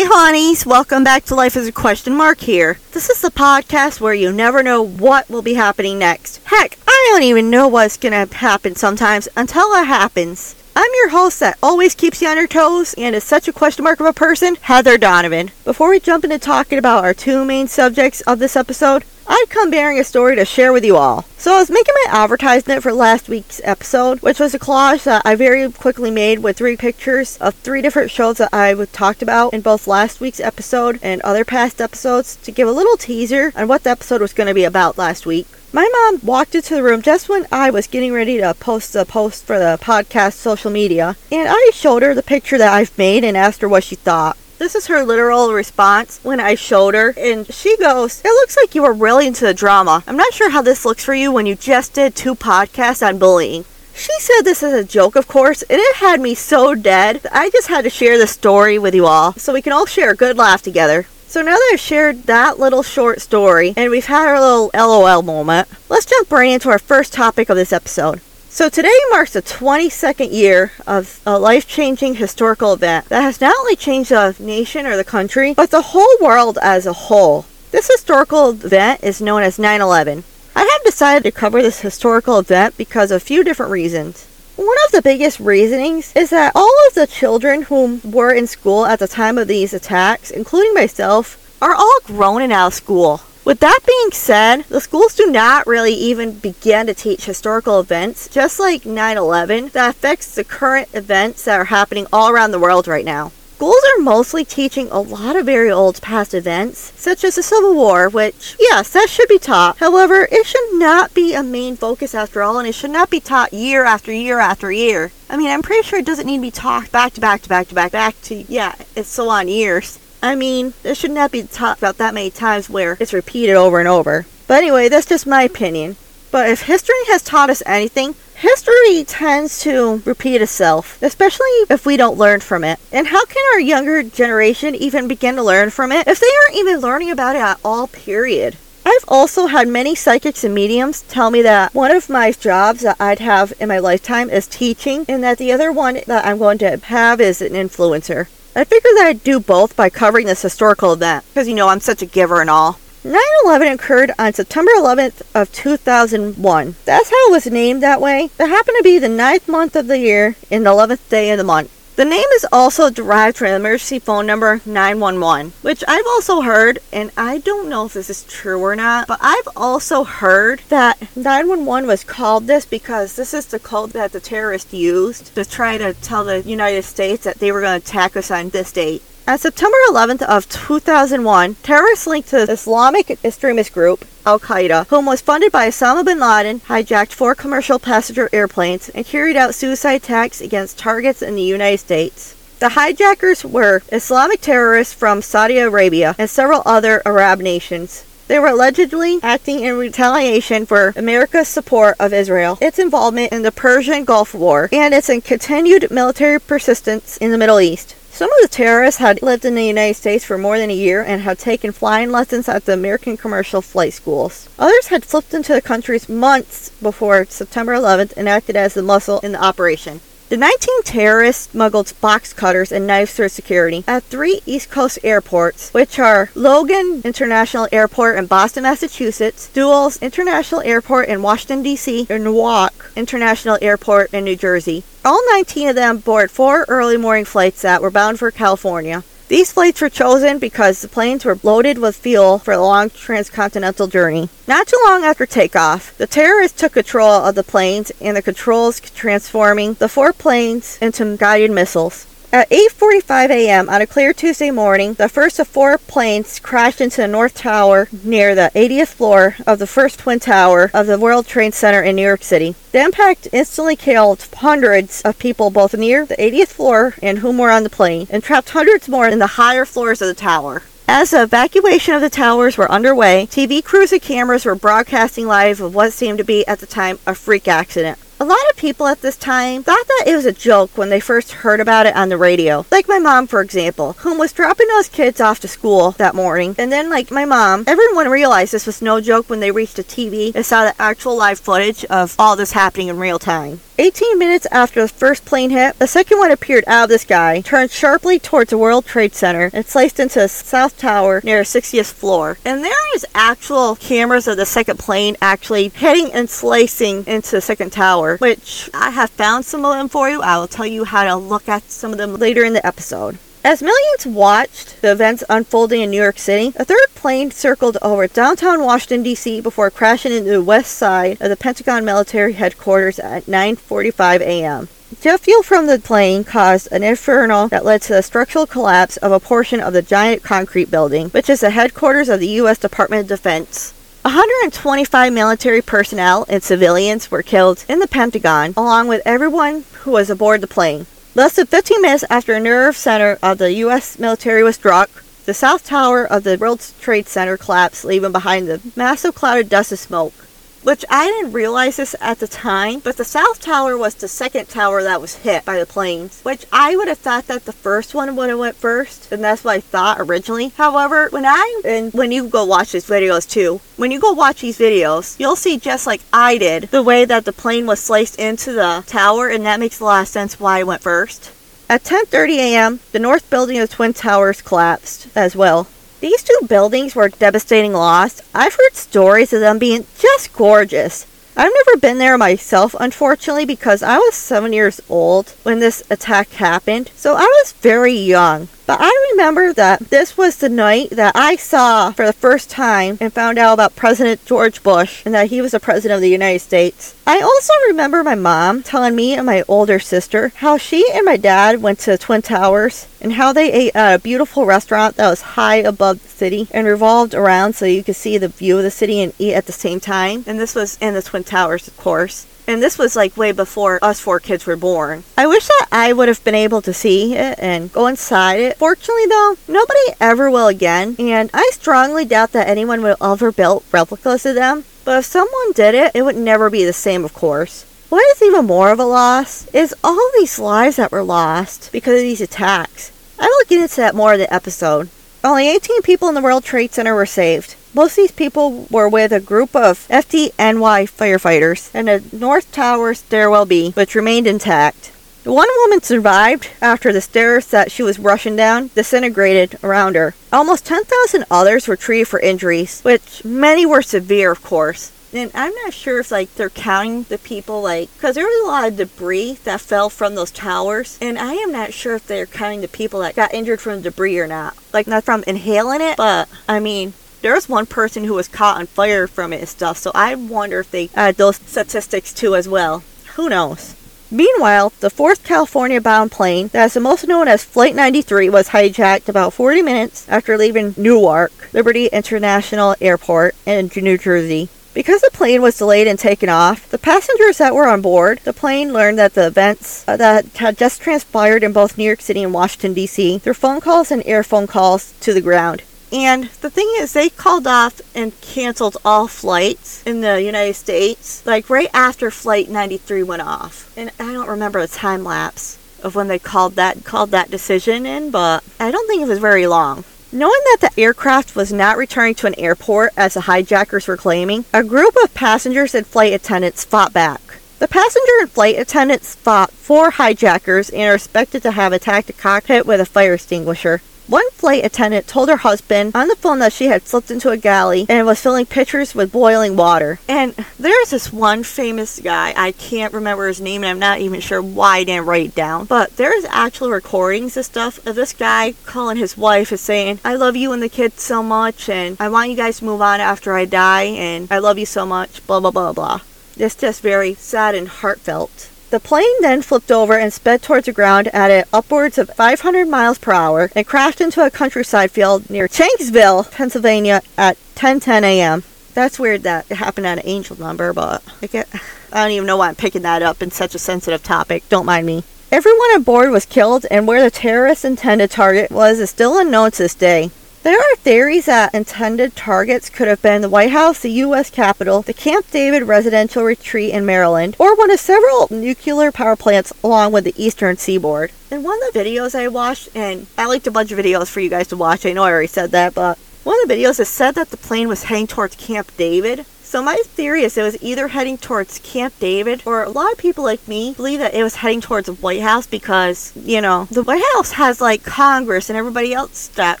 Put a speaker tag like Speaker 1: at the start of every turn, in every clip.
Speaker 1: Hey, honeys, welcome back to Life as a Question Mark here. This is the podcast where you never know what will be happening next. Heck, I don't even know what's gonna happen sometimes until it happens. I'm your host that always keeps you on your toes and is such a question mark of a person, Heather Donovan. Before we jump into talking about our two main subjects of this episode, I'd come bearing a story to share with you all. So I was making my advertisement for last week's episode, which was a collage that I very quickly made with three pictures of three different shows that I talked about in both last week's episode and other past episodes to give a little teaser on what the episode was going to be about last week. My mom walked into the room just when I was getting ready to post the post for the podcast social media, and I showed her the picture that I've made and asked her what she thought. This is her literal response when I showed her, and she goes, It looks like you were really into the drama. I'm not sure how this looks for you when you just did two podcasts on bullying. She said this as a joke, of course, and it had me so dead I just had to share the story with you all so we can all share a good laugh together. So now that I've shared that little short story and we've had our little LOL moment, let's jump right into our first topic of this episode. So today marks the 22nd year of a life-changing historical event that has not only changed the nation or the country, but the whole world as a whole. This historical event is known as 9/11. I have decided to cover this historical event because of a few different reasons. One of the biggest reasonings is that all of the children whom were in school at the time of these attacks, including myself, are all grown and out of school. With that being said, the schools do not really even begin to teach historical events, just like 9 11, that affects the current events that are happening all around the world right now. Schools are mostly teaching a lot of very old past events, such as the Civil War, which, yes, that should be taught. However, it should not be a main focus after all, and it should not be taught year after year after year. I mean, I'm pretty sure it doesn't need to be taught back to back to back to back to, yeah, it's so on years. I mean, it should not be taught about that many times where it's repeated over and over. But anyway, that's just my opinion. But if history has taught us anything, history tends to repeat itself, especially if we don't learn from it. And how can our younger generation even begin to learn from it if they aren't even learning about it at all, period? I've also had many psychics and mediums tell me that one of my jobs that I'd have in my lifetime is teaching, and that the other one that I'm going to have is an influencer. I figured that I'd do both by covering this historical event, because you know I'm such a giver and all. 9/11 occurred on September 11th of 2001. That's how it was named that way. That happened to be the ninth month of the year and the 11th day of the month. The name is also derived from the emergency phone number 911, which I've also heard, and I don't know if this is true or not, but I've also heard that 911 was called this because this is the code that the terrorists used to try to tell the United States that they were going to attack us on this date. On September 11th of 2001, terrorists linked to the Islamic extremist group Al Qaeda, whom was funded by Osama bin Laden, hijacked four commercial passenger airplanes and carried out suicide attacks against targets in the United States. The hijackers were Islamic terrorists from Saudi Arabia and several other Arab nations. They were allegedly acting in retaliation for America's support of Israel, its involvement in the Persian Gulf War, and its continued military persistence in the Middle East. Some of the terrorists had lived in the United States for more than a year and had taken flying lessons at the American commercial flight schools. Others had flipped into the country months before September 11th and acted as the muscle in the operation. The 19 terrorists smuggled box cutters and knives through security at three East Coast airports, which are Logan International Airport in Boston, Massachusetts, Dulles International Airport in Washington, D.C., and Newark International Airport in New Jersey. All 19 of them boarded four early morning flights that were bound for California. These flights were chosen because the planes were loaded with fuel for a long transcontinental journey. Not too long after takeoff, the terrorists took control of the planes and the controls transforming the four planes into guided missiles. At 8:45 a.m. on a clear Tuesday morning, the first of four planes crashed into the North Tower near the 80th floor of the first twin tower of the World Trade Center in New York City. The impact instantly killed hundreds of people both near the 80th floor and whom were on the plane, and trapped hundreds more in the higher floors of the tower. As the evacuation of the towers were underway, TV crews and cameras were broadcasting live of what seemed to be at the time a freak accident. A lot of people at this time thought that it was a joke when they first heard about it on the radio. Like my mom, for example, whom was dropping those kids off to school that morning. And then, like my mom, everyone realized this was no joke when they reached the TV and saw the actual live footage of all this happening in real time. 18 minutes after the first plane hit, the second one appeared out of the sky, turned sharply towards the World Trade Center, and sliced into the South Tower near the 60th floor. And there is actual cameras of the second plane actually hitting and slicing into the second tower, which I have found some of them for you. I will tell you how to look at some of them later in the episode. As millions watched the events unfolding in New York City, a third plane circled over downtown Washington D.C. before crashing into the west side of the Pentagon military headquarters at 9:45 a.m. Jet fuel from the plane caused an inferno that led to the structural collapse of a portion of the giant concrete building, which is the headquarters of the U.S. Department of Defense. 125 military personnel and civilians were killed in the Pentagon, along with everyone who was aboard the plane. Less than 15 minutes after a nerve center of the U.S. military was struck, the south tower of the World Trade Center collapsed, leaving behind the massive cloud of dust and smoke which I didn't realize this at the time, but the South Tower was the second tower that was hit by the planes, which I would have thought that the first one would have went first, and that's what I thought originally. However, when I, and when you go watch these videos too, when you go watch these videos, you'll see just like I did, the way that the plane was sliced into the tower, and that makes a lot of sense why it went first. At 10:30 a.m., the north building of the Twin Towers collapsed as well. These two buildings were devastating loss. I've heard stories of them being just gorgeous. I've never been there myself, unfortunately, because I was seven years old when this attack happened, so I was very young. But I remember that this was the night that I saw for the first time and found out about President George Bush and that he was the President of the United States. I also remember my mom telling me and my older sister how she and my dad went to Twin Towers and how they ate at a beautiful restaurant that was high above the city and revolved around so you could see the view of the city and eat at the same time. And this was in the Twin Towers, of course. And this was like way before us four kids were born. I wish that I would have been able to see it and go inside it. Fortunately, though, nobody ever will again. And I strongly doubt that anyone will ever build replicas of them. But if someone did it, it would never be the same, of course. What is even more of a loss is all these lives that were lost because of these attacks. I will get into that more in the episode. Only 18 people in the World Trade Center were saved. Most of these people were with a group of FDNY firefighters in the North Tower stairwell B, which remained intact. One woman survived after the stairs that she was rushing down disintegrated around her. Almost 10,000 others were treated for injuries, which many were severe, of course. And I'm not sure if like they're counting the people like because there was a lot of debris that fell from those towers, and I am not sure if they're counting the people that got injured from the debris or not. Like not from inhaling it, but I mean there was one person who was caught on fire from it and stuff, so I wonder if they add those statistics too as well. Who knows? Meanwhile, the 4th California bound plane, that is most known as Flight 93, was hijacked about 40 minutes after leaving Newark Liberty International Airport in New Jersey. Because the plane was delayed in taking off, the passengers that were on board the plane learned that the events uh, that had just transpired in both New York City and Washington, D.C., through phone calls and air phone calls to the ground. And the thing is, they called off and canceled all flights in the United States, like right after Flight 93 went off. And I don't remember the time lapse of when they called that called that decision in, but I don't think it was very long. Knowing that the aircraft was not returning to an airport as the hijackers were claiming, a group of passengers and flight attendants fought back. The passenger and flight attendants fought four hijackers and are expected to have attacked a cockpit with a fire extinguisher. One flight attendant told her husband on the phone that she had slipped into a galley and was filling pitchers with boiling water. And there's this one famous guy, I can't remember his name, and I'm not even sure why I didn't write it down. But there's actual recordings and stuff of this guy calling his wife and saying, I love you and the kids so much, and I want you guys to move on after I die, and I love you so much, blah, blah, blah, blah. It's just very sad and heartfelt. The plane then flipped over and sped towards the ground at upwards of 500 miles per hour and crashed into a countryside field near Shanksville, Pennsylvania at 10:10 a.m. That's weird that it happened at an angel number, but I, get, I don't even know why I'm picking that up in such a sensitive topic. Don't mind me. Everyone aboard was killed, and where the terrorist's intended target was is still unknown to this day. There are theories that intended targets could have been the White House, the U.S. Capitol, the Camp David residential retreat in Maryland, or one of several nuclear power plants along with the eastern seaboard. In one of the videos I watched, and I linked a bunch of videos for you guys to watch, I know I already said that, but one of the videos it said that the plane was heading towards Camp David. So my theory is it was either heading towards Camp David, or a lot of people like me believe that it was heading towards the White House because, you know, the White House has like Congress and everybody else that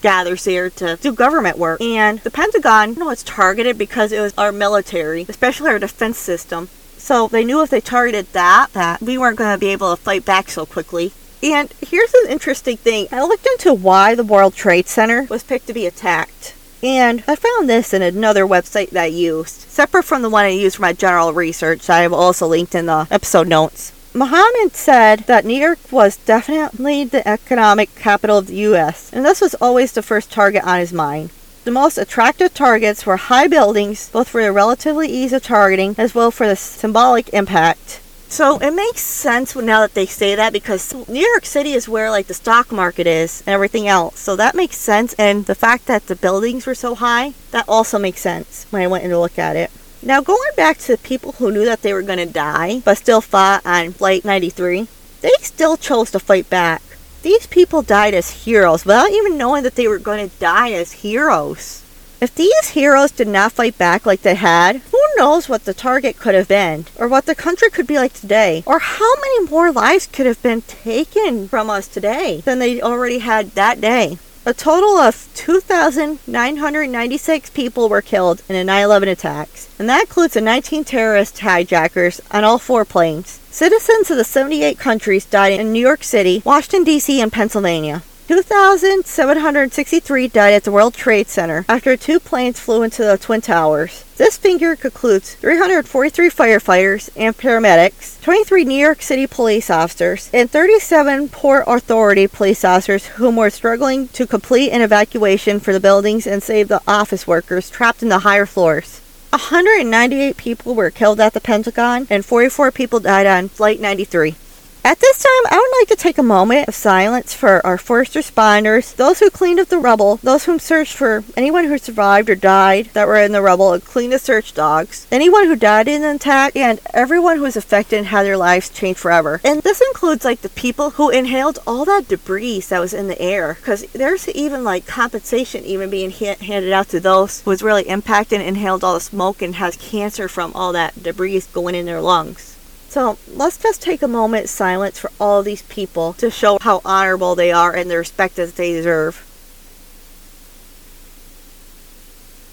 Speaker 1: gathers there to do government work. And the Pentagon, you know, it's targeted because it was our military, especially our defense system. So they knew if they targeted that, that we weren't going to be able to fight back so quickly. And here's an interesting thing. I looked into why the World Trade Center was picked to be attacked. And I found this in another website that I used, separate from the one I used for my general research. I have also linked in the episode notes. Muhammad said that New York was definitely the economic capital of the U.S., and this was always the first target on his mind. The most attractive targets were high buildings, both for the relatively ease of targeting as well for the symbolic impact. So it makes sense now that they say that because New York City is where like the stock market is and everything else. So that makes sense. And the fact that the buildings were so high, that also makes sense when I went in to look at it. Now going back to the people who knew that they were going to die but still fought on Flight 93, they still chose to fight back. These people died as heroes without even knowing that they were going to die as heroes. If these heroes did not fight back like they had, knows what the target could have been, or what the country could be like today, or how many more lives could have been taken from us today than they already had that day. A total of 2,996 people were killed in the 9 11 attacks, and that includes the 19 terrorist hijackers on all four planes. Citizens of the 78 countries died in New York City, Washington, D.C., and Pennsylvania. 2,763 died at the World Trade Center after two planes flew into the Twin Towers. This figure concludes 343 firefighters and paramedics, 23 New York City police officers, and 37 Port Authority police officers whom were struggling to complete an evacuation for the buildings and save the office workers trapped in the higher floors. 198 people were killed at the Pentagon, and 44 people died on Flight 93. At this time, I would like to take a moment of silence for our first responders, those who cleaned up the rubble, those who searched for anyone who survived or died that were in the rubble and cleaned the search dogs, anyone who died in an attack, and everyone who was affected and had their lives changed forever. And this includes like the people who inhaled all that debris that was in the air, because there's even like compensation even being ha- handed out to those who was really impacted and inhaled all the smoke and has cancer from all that debris going in their lungs. So let's just take a moment silence for all these people to show how honorable they are and the respect that they deserve.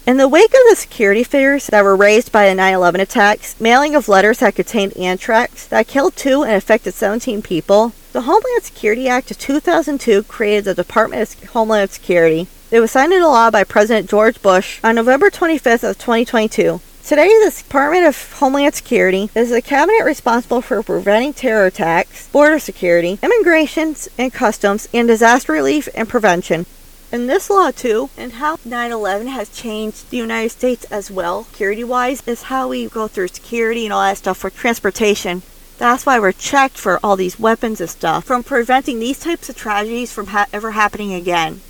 Speaker 1: In the wake of the security fears that were raised by the 9 11 attacks, mailing of letters that contained anthrax that killed two and affected 17 people, the Homeland Security Act of 2002 created the Department of Homeland Security. It was signed into law by President George Bush on November 25th of 2022. Today, the Department of Homeland Security is the cabinet responsible for preventing terror attacks, border security, immigration and customs, and disaster relief and prevention. And this law, too, and how 9 11 has changed the United States as well, security wise, is how we go through security and all that stuff for transportation. That's why we're checked for all these weapons and stuff, from preventing these types of tragedies from ha- ever happening again.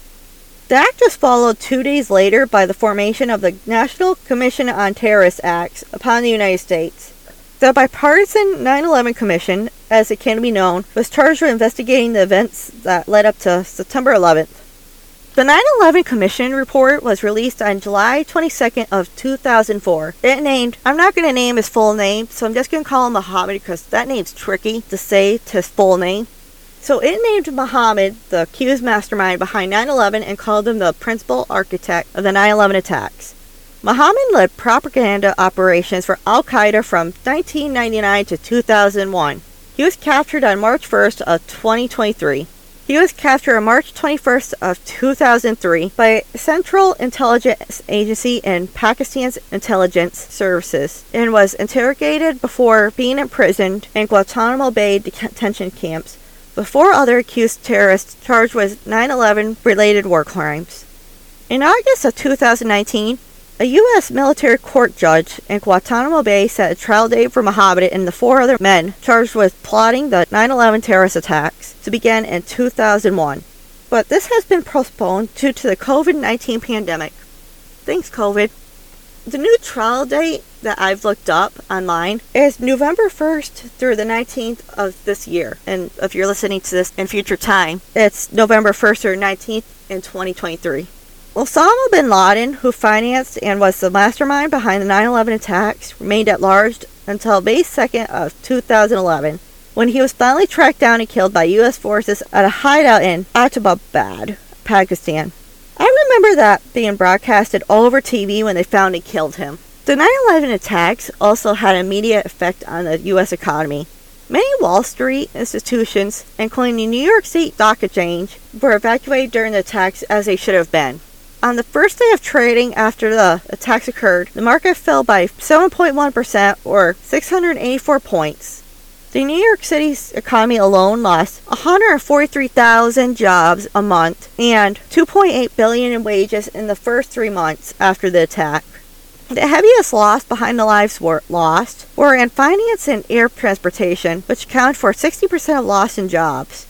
Speaker 1: The act was followed two days later by the formation of the National Commission on Terrorist Acts upon the United States. The bipartisan 9 11 Commission, as it can be known, was charged with investigating the events that led up to September 11th. The 9 11 Commission report was released on July 22nd of 2004. It named, I'm not going to name his full name, so I'm just going to call him Muhammad because that name's tricky to say to his full name. So it named Muhammad the accused mastermind behind 9 11 and called him the principal architect of the 9 11 attacks. Muhammad led propaganda operations for Al Qaeda from 1999 to 2001. He was captured on March 1st of 2023. He was captured on March 21st of 2003 by Central Intelligence Agency and Pakistan's intelligence services and was interrogated before being imprisoned in Guantanamo Bay detention camps the four other accused terrorists charged with 9 11 related war crimes. In August of 2019, a U.S. military court judge in Guantanamo Bay set a trial date for Mohammed and the four other men charged with plotting the 9 11 terrorist attacks to begin in 2001. but this has been postponed due to the COVID 19 pandemic. Thanks, COVID. The new trial date that I've looked up online is November 1st through the 19th of this year. And if you're listening to this in future time, it's November 1st or 19th in 2023. Osama bin Laden, who financed and was the mastermind behind the 9 11 attacks, remained at large until May 2nd of 2011, when he was finally tracked down and killed by U.S. forces at a hideout in Abbottabad, Pakistan. I remember that being broadcasted all over TV when they found and killed him. The 9 11 attacks also had an immediate effect on the U.S. economy. Many Wall Street institutions, including the New York State Stock Exchange, were evacuated during the attacks as they should have been. On the first day of trading after the attacks occurred, the market fell by 7.1% or 684 points. The New York City's economy alone lost 143,000 jobs a month and 2.8 billion in wages in the first 3 months after the attack. The heaviest loss behind the lives were lost were in finance and air transportation, which account for 60% of loss in jobs.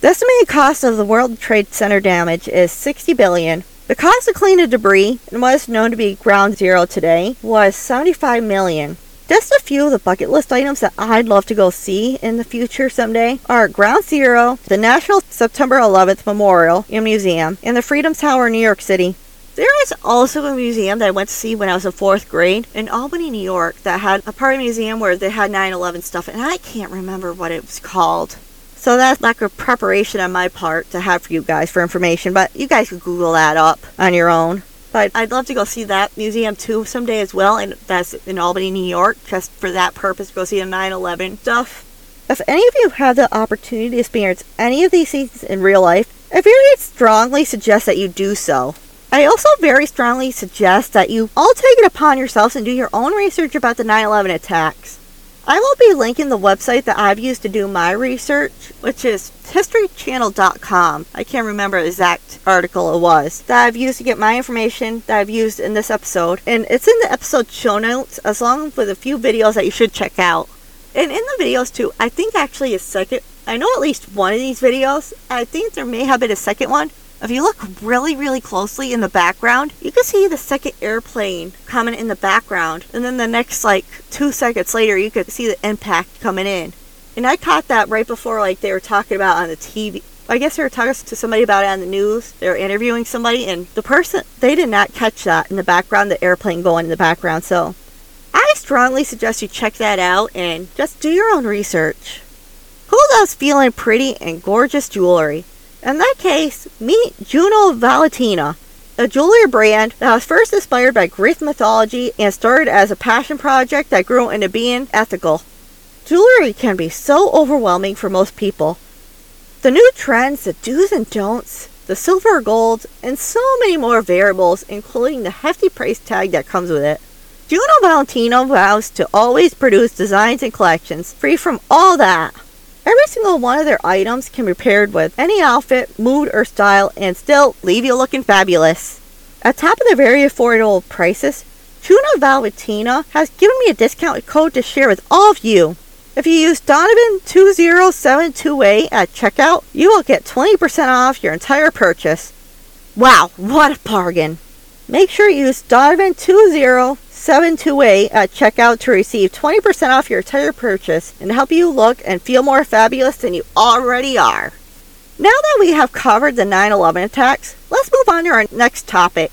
Speaker 1: The estimated cost of the World Trade Center damage is 60 billion, the cost to clean the debris and what is known to be ground zero today was 75 million. Just a few of the bucket list items that I'd love to go see in the future someday are Ground Zero, the National September 11th Memorial and Museum, and the Freedom Tower in New York City. There is also a museum that I went to see when I was in fourth grade in Albany, New York, that had a part of the museum where they had 9 11 stuff, and I can't remember what it was called. So that's lack of preparation on my part to have for you guys for information, but you guys could Google that up on your own. But I'd love to go see that museum too someday as well, and that's in Albany, New York, just for that purpose, go see the 9 11 stuff. If any of you have the opportunity to experience any of these things in real life, I very strongly suggest that you do so. I also very strongly suggest that you all take it upon yourselves and do your own research about the 9 11 attacks. I will be linking the website that I've used to do my research, which is historychannel.com. I can't remember exact article it was that I've used to get my information that I've used in this episode. And it's in the episode show notes, as long with a few videos that you should check out. And in the videos too, I think actually a second, I know at least one of these videos, I think there may have been a second one, if you look really, really closely in the background, you can see the second airplane coming in the background. And then the next, like, two seconds later, you could see the impact coming in. And I caught that right before, like, they were talking about on the TV. I guess they were talking to somebody about it on the news. They were interviewing somebody, and the person, they did not catch that in the background, the airplane going in the background. So I strongly suggest you check that out and just do your own research. Who loves feeling pretty and gorgeous jewelry? In that case, meet Juno Valentina, a jewelry brand that was first inspired by Greek mythology and started as a passion project that grew into being ethical. Jewelry can be so overwhelming for most people. The new trends, the do's and don'ts, the silver or gold, and so many more variables, including the hefty price tag that comes with it. Juno Valentino vows to always produce designs and collections free from all that. Every single one of their items can be paired with any outfit, mood, or style and still leave you looking fabulous. At top of the very affordable prices, Juno Valentina has given me a discount code to share with all of you. If you use Donovan20728 at checkout, you will get 20% off your entire purchase. Wow, what a bargain! Make sure you use Donovan20 728 at checkout to receive 20% off your entire purchase and help you look and feel more fabulous than you already are. Now that we have covered the 9 11 attacks, let's move on to our next topic.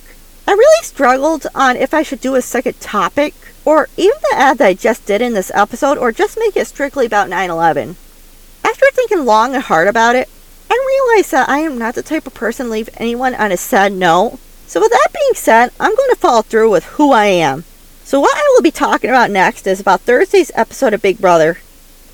Speaker 1: I really struggled on if I should do a second topic, or even the ad that I just did in this episode, or just make it strictly about 9 11. After thinking long and hard about it, I realized that I am not the type of person to leave anyone on a sad note. So, with that being said, I'm going to follow through with who I am. So, what I will be talking about next is about Thursday's episode of Big Brother.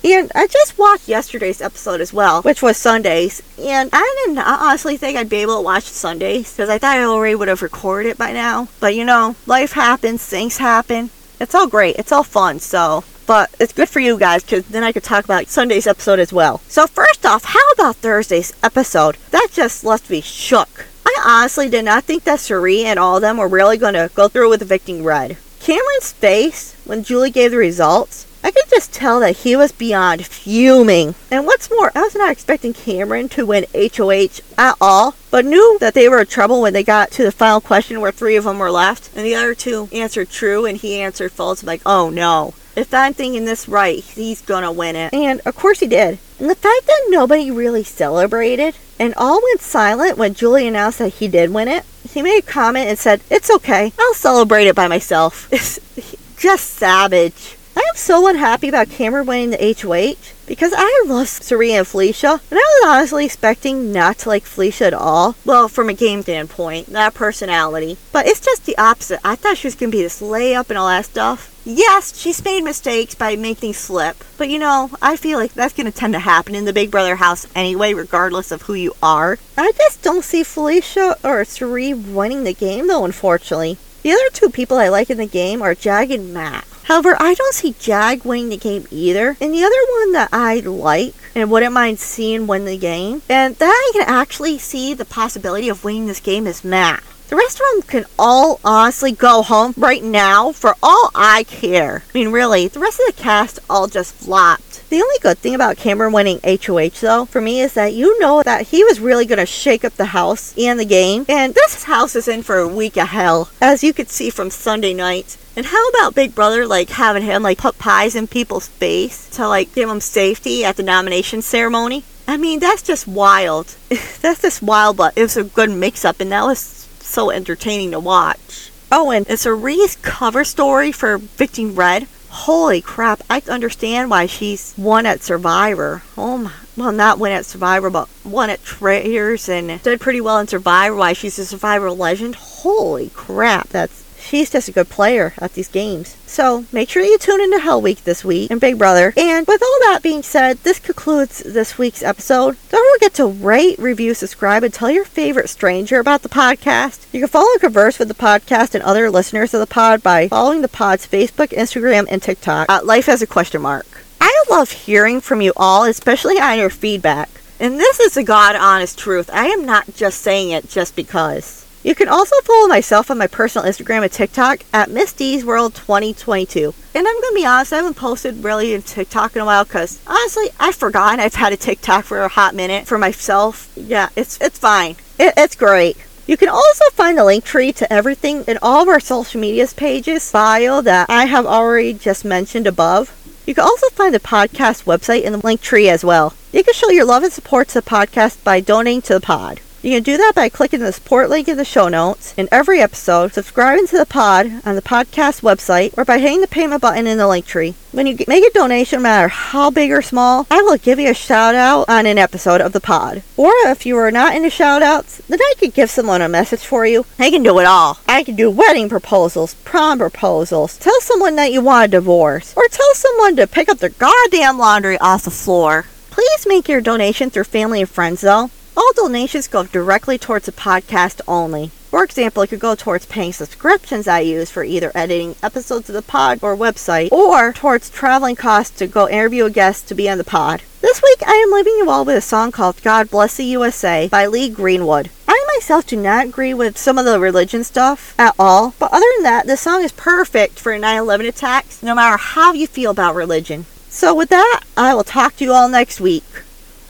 Speaker 1: And I just watched yesterday's episode as well, which was Sundays. And I didn't honestly think I'd be able to watch Sundays because I thought I already would have recorded it by now. But you know, life happens, things happen. It's all great, it's all fun. So, but it's good for you guys because then I could talk about Sunday's episode as well. So, first off, how about Thursday's episode? That just left me shook. I honestly did not think that Cirie and all of them were really going to go through with evicting Red. Cameron's face when Julie gave the results, I could just tell that he was beyond fuming. And what's more, I was not expecting Cameron to win HOH at all, but knew that they were in trouble when they got to the final question where three of them were left, and the other two answered true and he answered false. I'm like, oh no. If I'm thinking this right, he's gonna win it. And of course he did. And the fact that nobody really celebrated and all went silent when Julie announced that he did win it, he made a comment and said, It's okay, I'll celebrate it by myself. It's just savage. I am so unhappy about Cameron winning the HOH because I love Cirie and Felicia, and I was honestly expecting not to like Felicia at all. Well, from a game standpoint, not personality. But it's just the opposite. I thought she was going to be this layup and all that stuff. Yes, she's made mistakes by making slip, but you know, I feel like that's going to tend to happen in the Big Brother house anyway, regardless of who you are. I just don't see Felicia or Cirie winning the game, though, unfortunately. The other two people I like in the game are Jag and Matt. However, I don't see Jag winning the game either. And the other one that I like and wouldn't mind seeing win the game, and that I can actually see the possibility of winning this game is Matt. The rest of them can all honestly go home right now for all I care. I mean, really, the rest of the cast all just flopped. The only good thing about Cameron winning HOH, though, for me, is that you know that he was really going to shake up the house and the game. And this house is in for a week of hell, as you could see from Sunday night. And how about Big Brother, like, having him, like, put pies in people's face to, like, give them safety at the nomination ceremony? I mean, that's just wild. that's just wild, but it was a good mix up, and that was so entertaining to watch. Oh, and it's a Reese cover story for Victim Red. Holy crap, I understand why she's won at Survivor. Oh my, well, not won at Survivor, but won at Traitors and did pretty well in Survivor, why she's a Survivor legend. Holy crap, that's she's just a good player at these games. So make sure you tune into Hell Week this week and Big Brother. And with all that being said, this concludes this week's episode. Don't forget to rate, review, subscribe, and tell your favorite stranger about the podcast. You can follow and converse with the podcast and other listeners of the pod by following the pod's Facebook, Instagram, and TikTok at Life as a Question Mark. I love hearing from you all, especially on your feedback. And this is the God honest truth. I am not just saying it just because. You can also follow myself on my personal Instagram and TikTok at Miss D's World 2022. And I'm gonna be honest, I haven't posted really in TikTok in a while because honestly, I've forgotten I've had a TikTok for a hot minute for myself. Yeah, it's it's fine. It, it's great. You can also find the link tree to everything in all of our social medias pages bio that I have already just mentioned above. You can also find the podcast website in the link tree as well. You can show your love and support to the podcast by donating to the pod. You can do that by clicking the support link in the show notes in every episode, subscribing to the pod on the podcast website, or by hitting the payment button in the link tree. When you make a donation, no matter how big or small, I will give you a shout out on an episode of the pod. Or if you are not into shout outs, then I could give someone a message for you. I can do it all. I can do wedding proposals, prom proposals, tell someone that you want a divorce, or tell someone to pick up their goddamn laundry off the floor. Please make your donation through family and friends though. All donations go directly towards the podcast only. For example, it could go towards paying subscriptions I use for either editing episodes of the pod or website, or towards traveling costs to go interview a guest to be on the pod. This week, I am leaving you all with a song called God Bless the USA by Lee Greenwood. I myself do not agree with some of the religion stuff at all, but other than that, this song is perfect for 9 11 attacks, no matter how you feel about religion. So, with that, I will talk to you all next week.